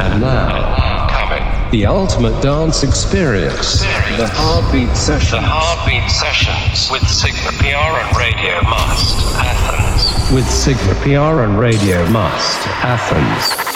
and now. Coming. The ultimate dance experience. experience. The heartbeat sessions. The heartbeat sessions with Sigma PR and Radio Must, Athens. With Sigma PR and Radio Must, Athens.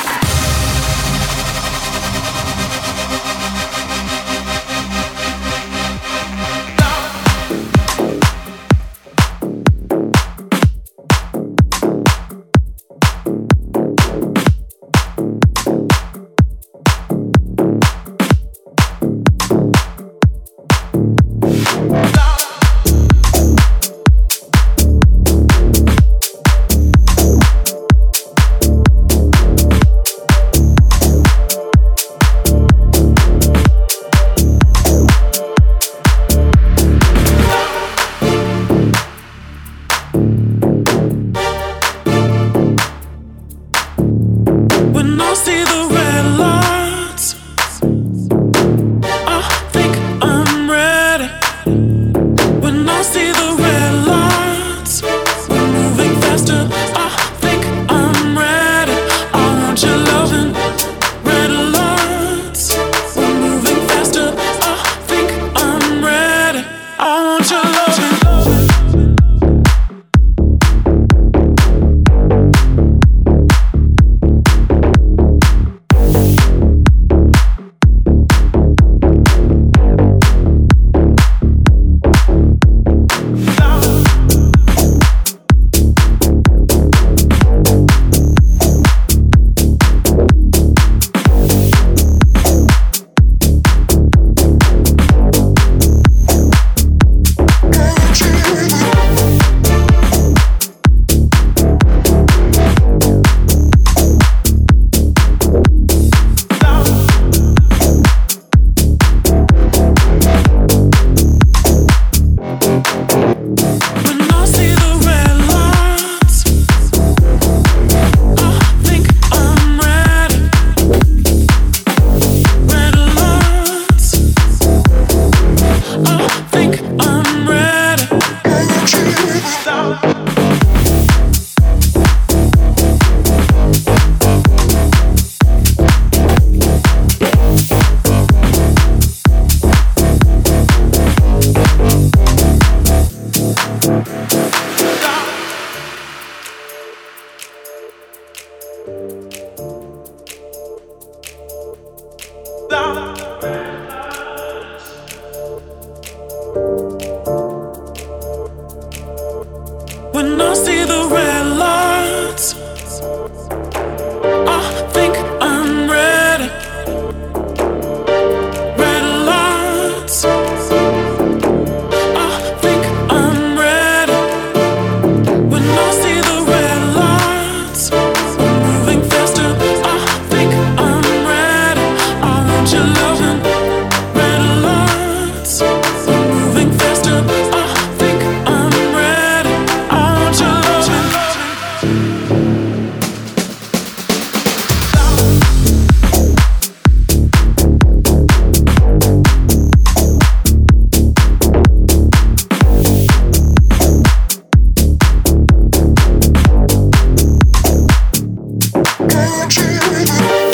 Don't you.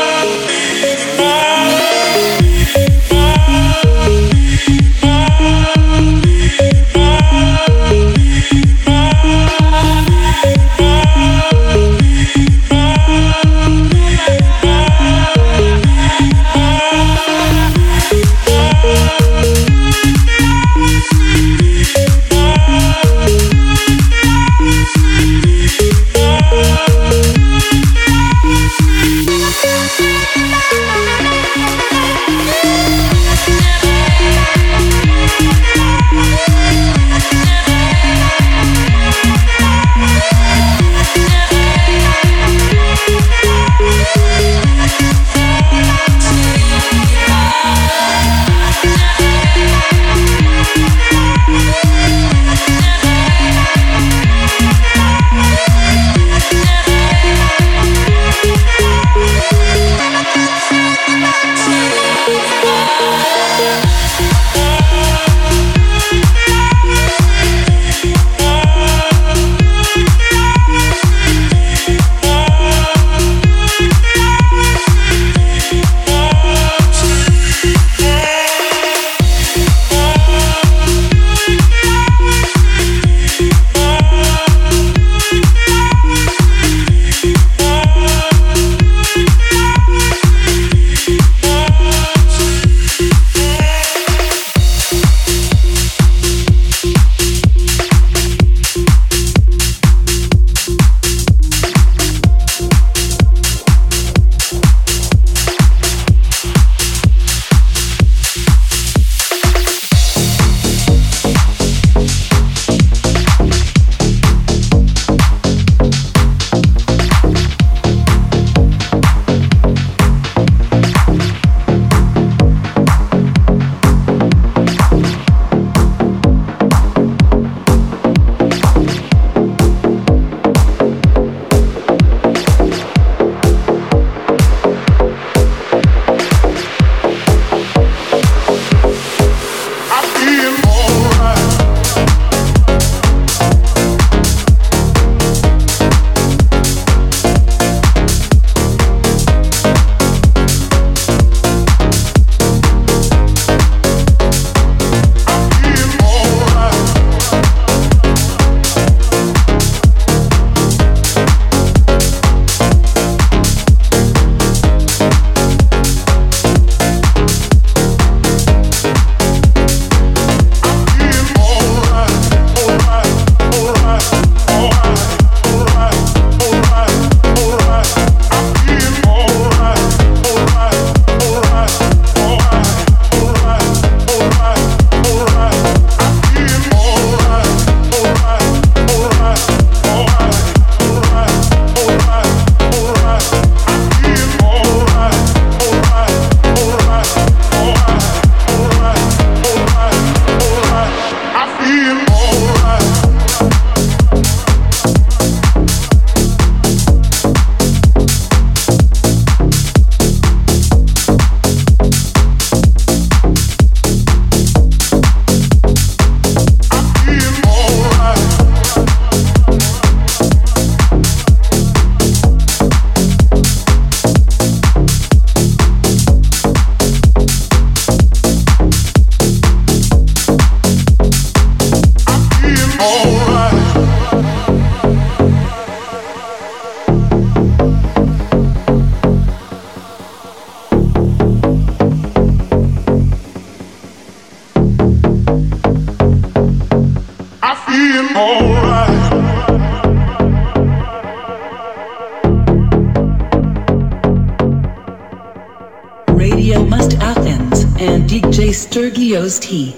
Stergios T.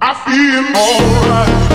I feel alright.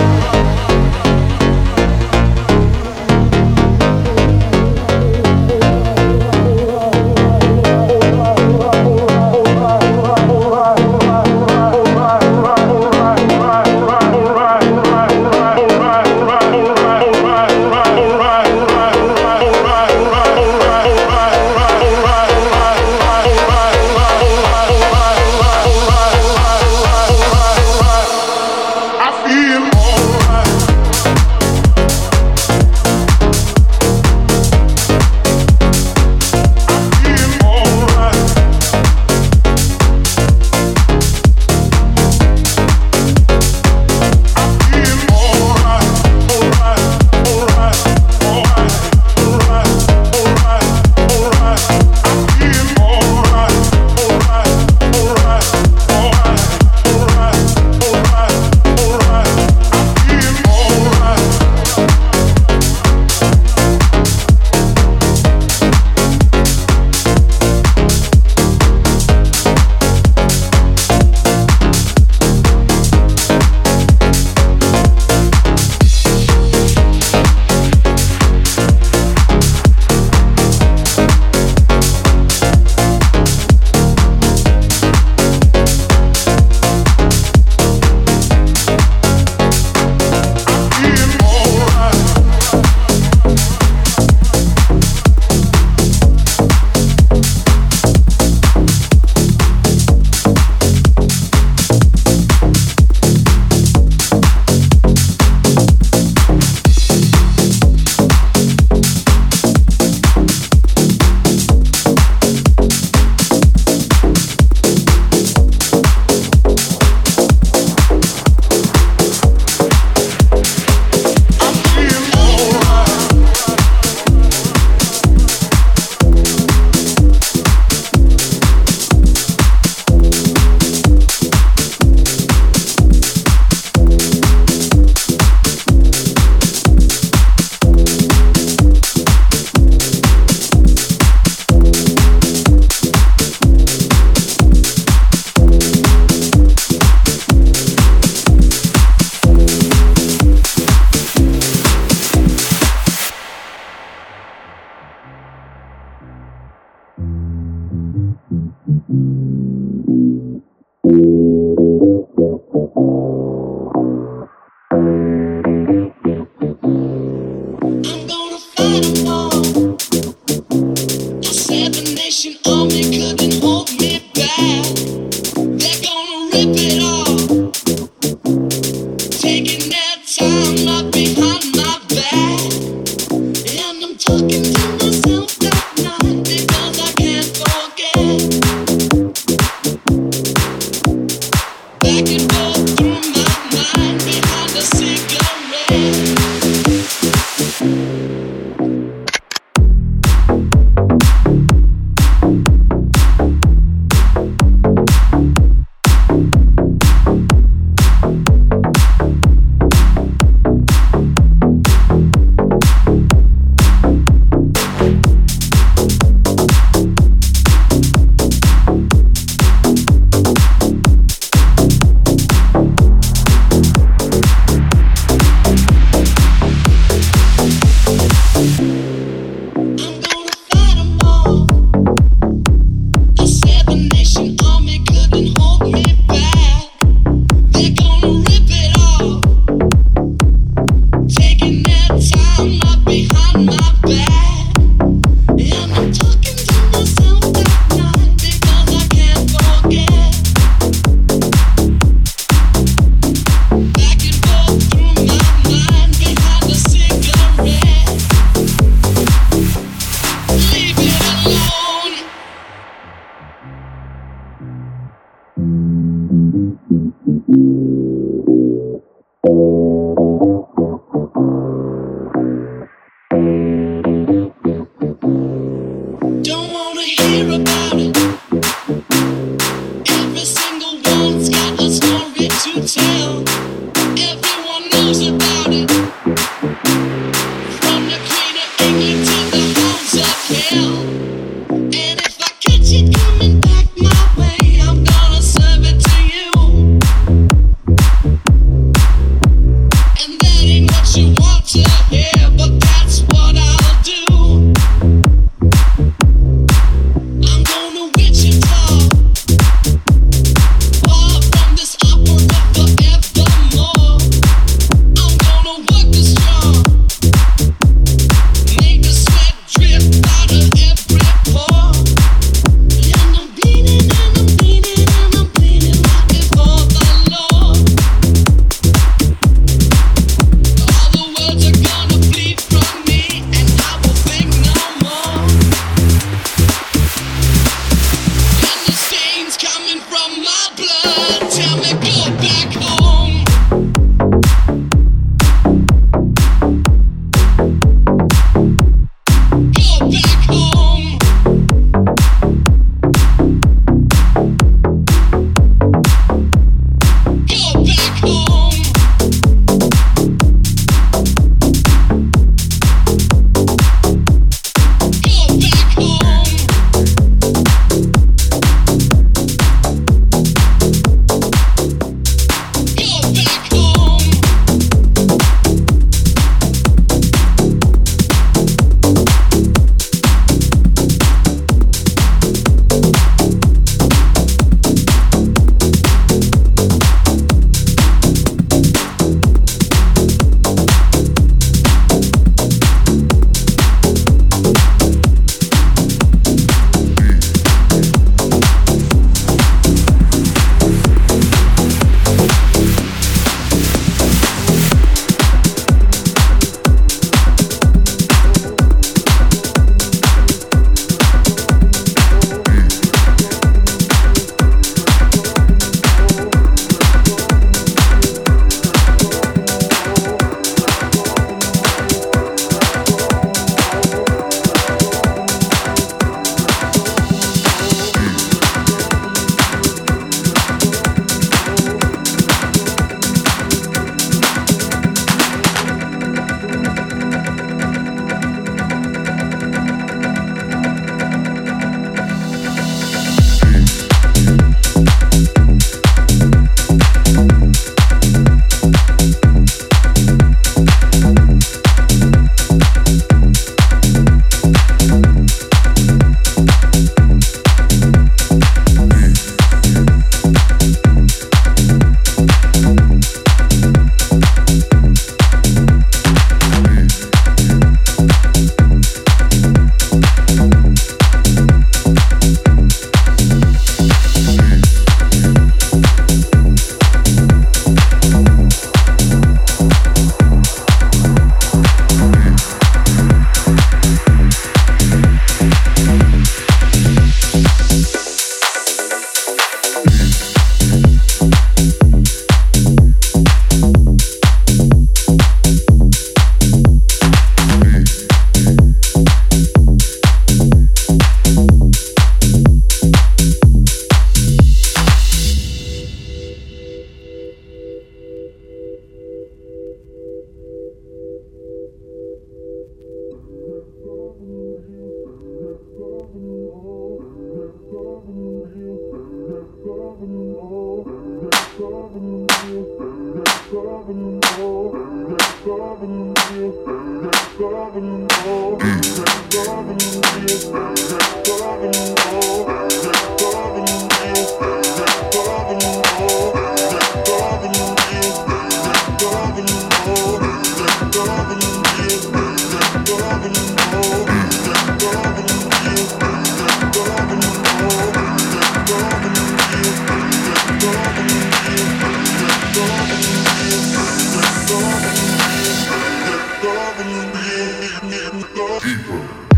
go deeper.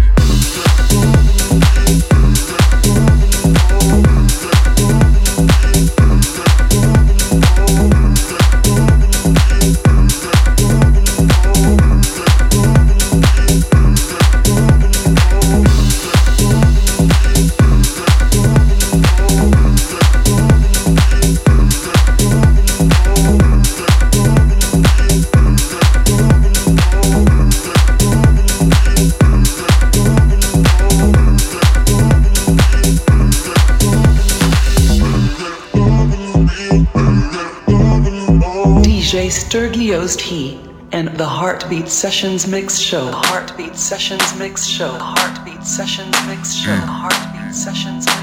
Stergios T. and the Heartbeat Sessions Mix Show. Heartbeat Sessions Mix Show. Heartbeat Sessions Mix Show. Hmm. Heartbeat Sessions Mix Show. Heartbeat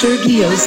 DJ Stergios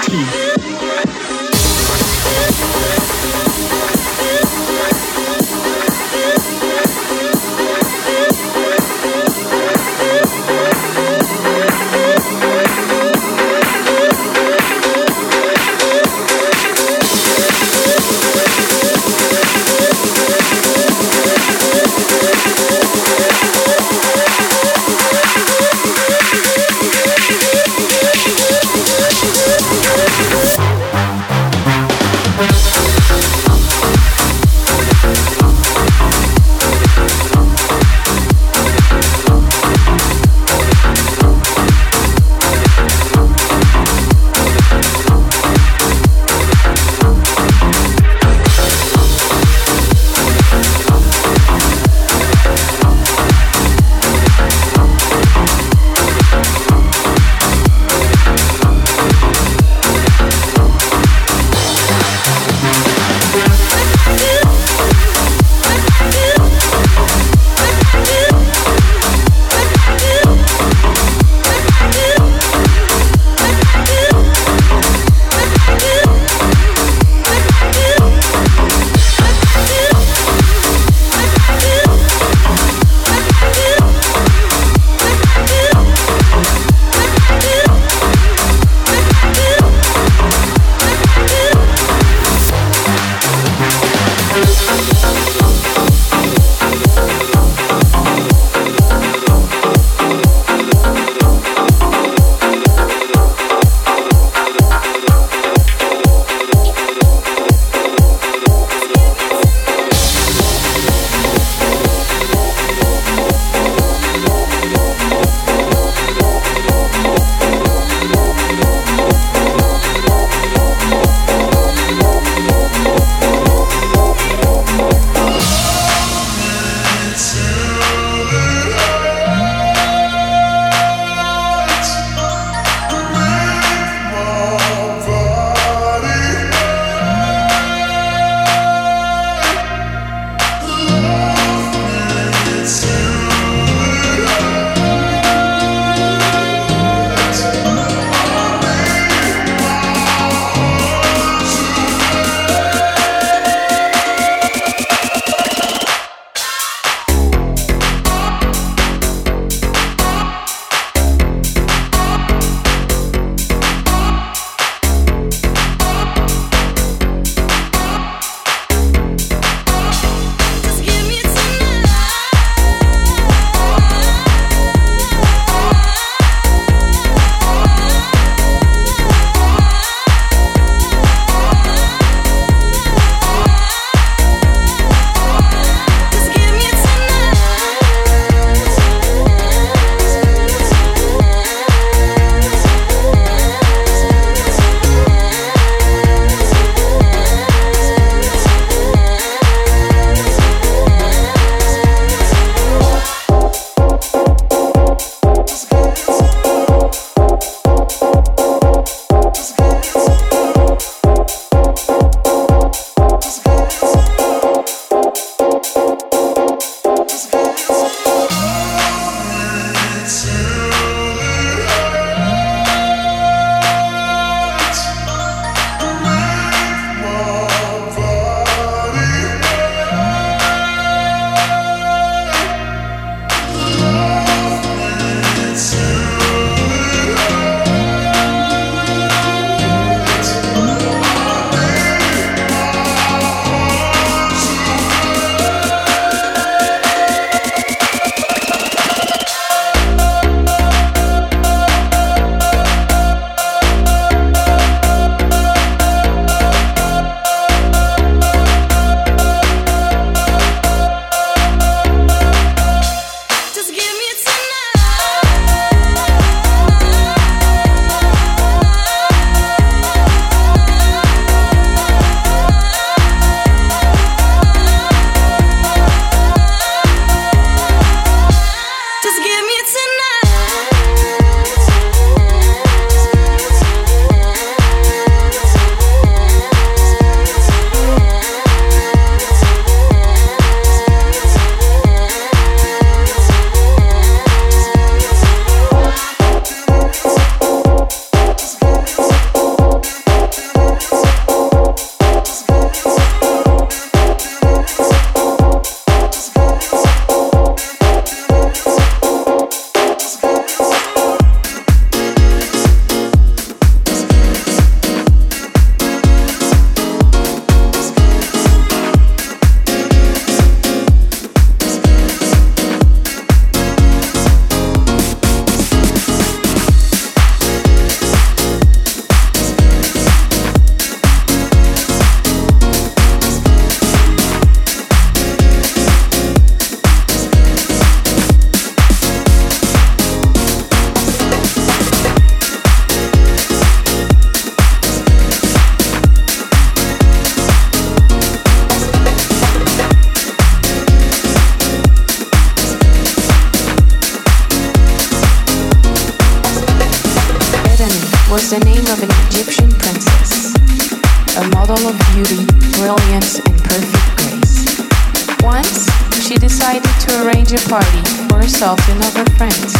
your party for yourself and other friends.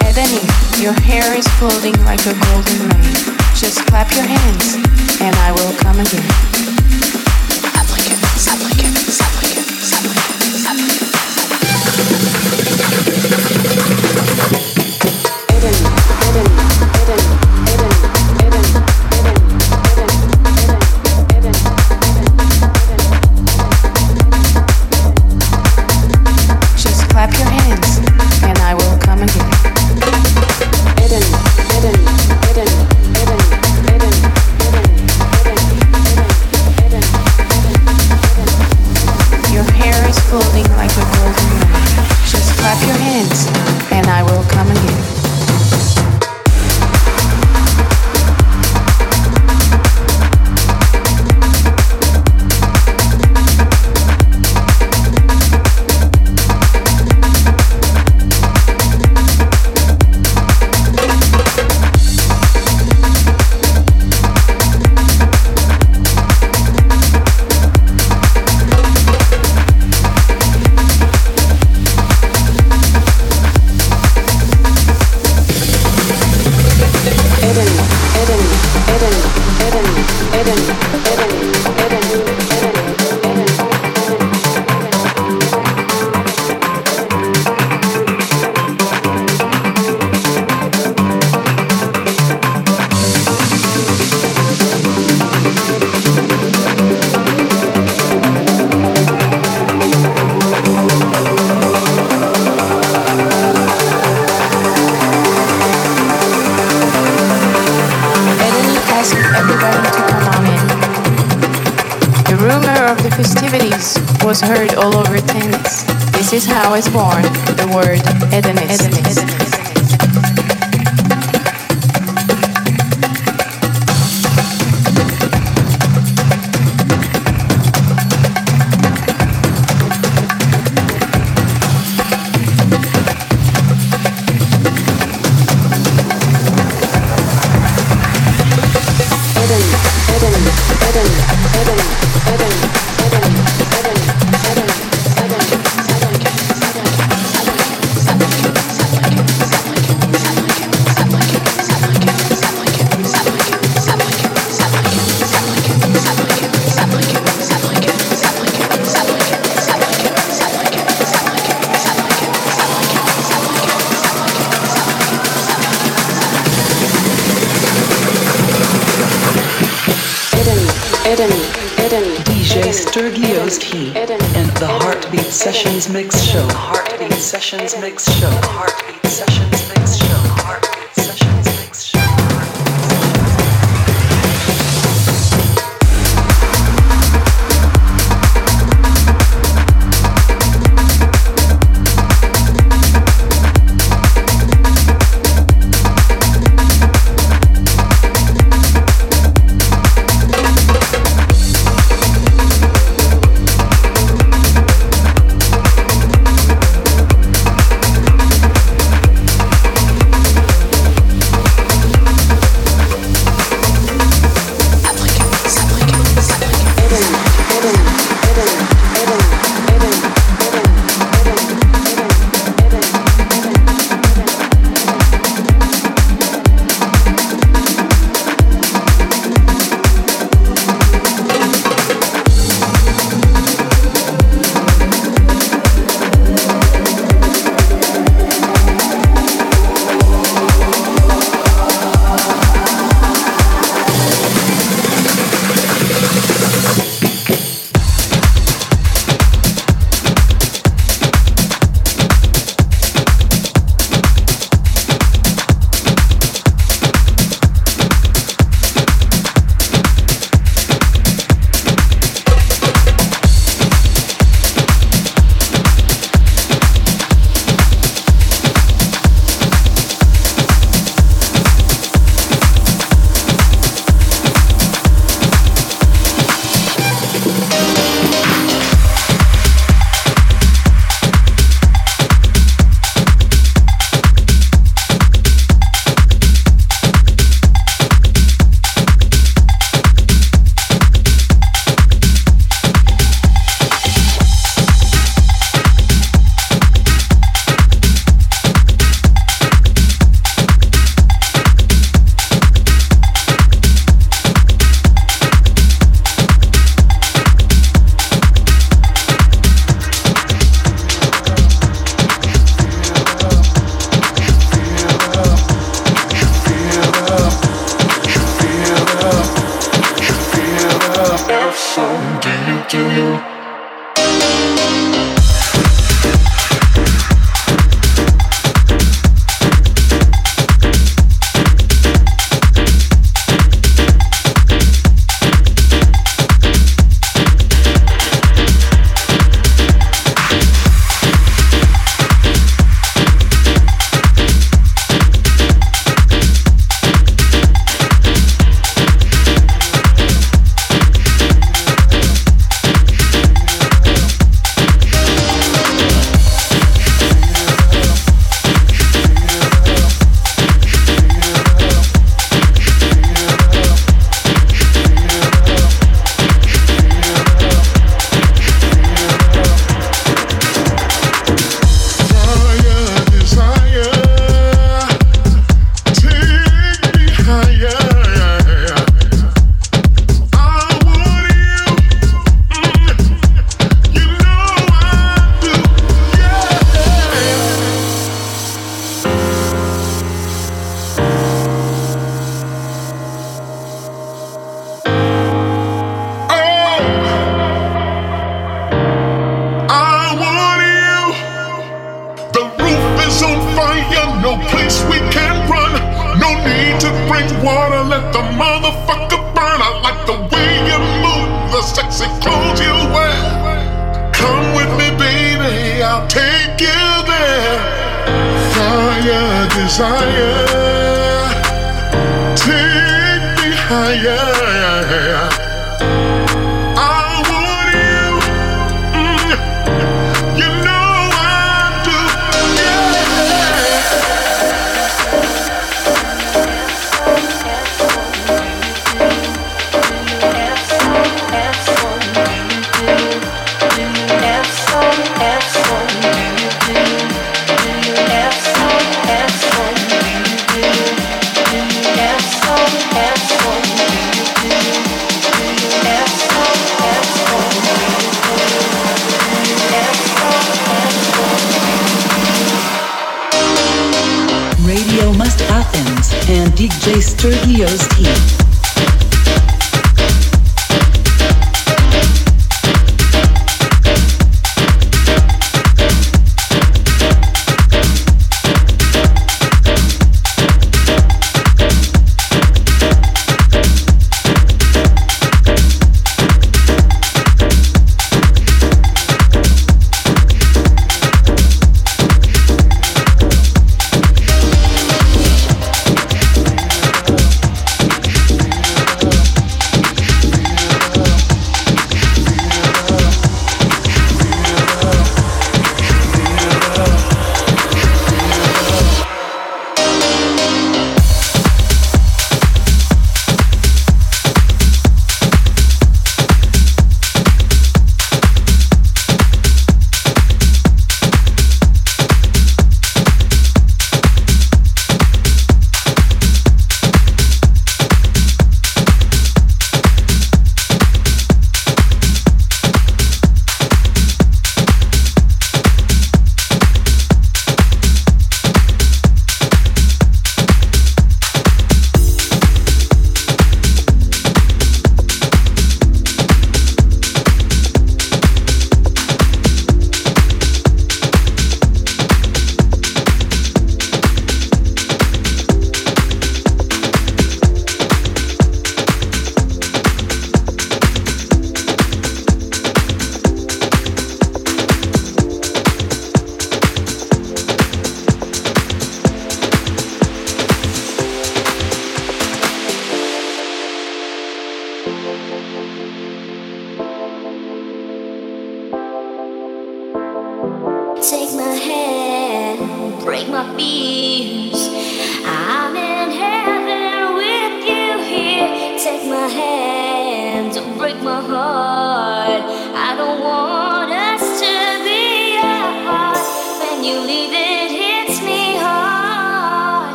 Edony, your hair is floating like a golden rain. Just clap your hands and I will come again. was born the word hedonist. Okay dancing alone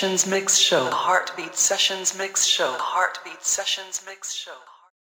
Sessions Mix Show. Heartbeat Sessions Mix Show. Heartbeat Sessions Mix Show.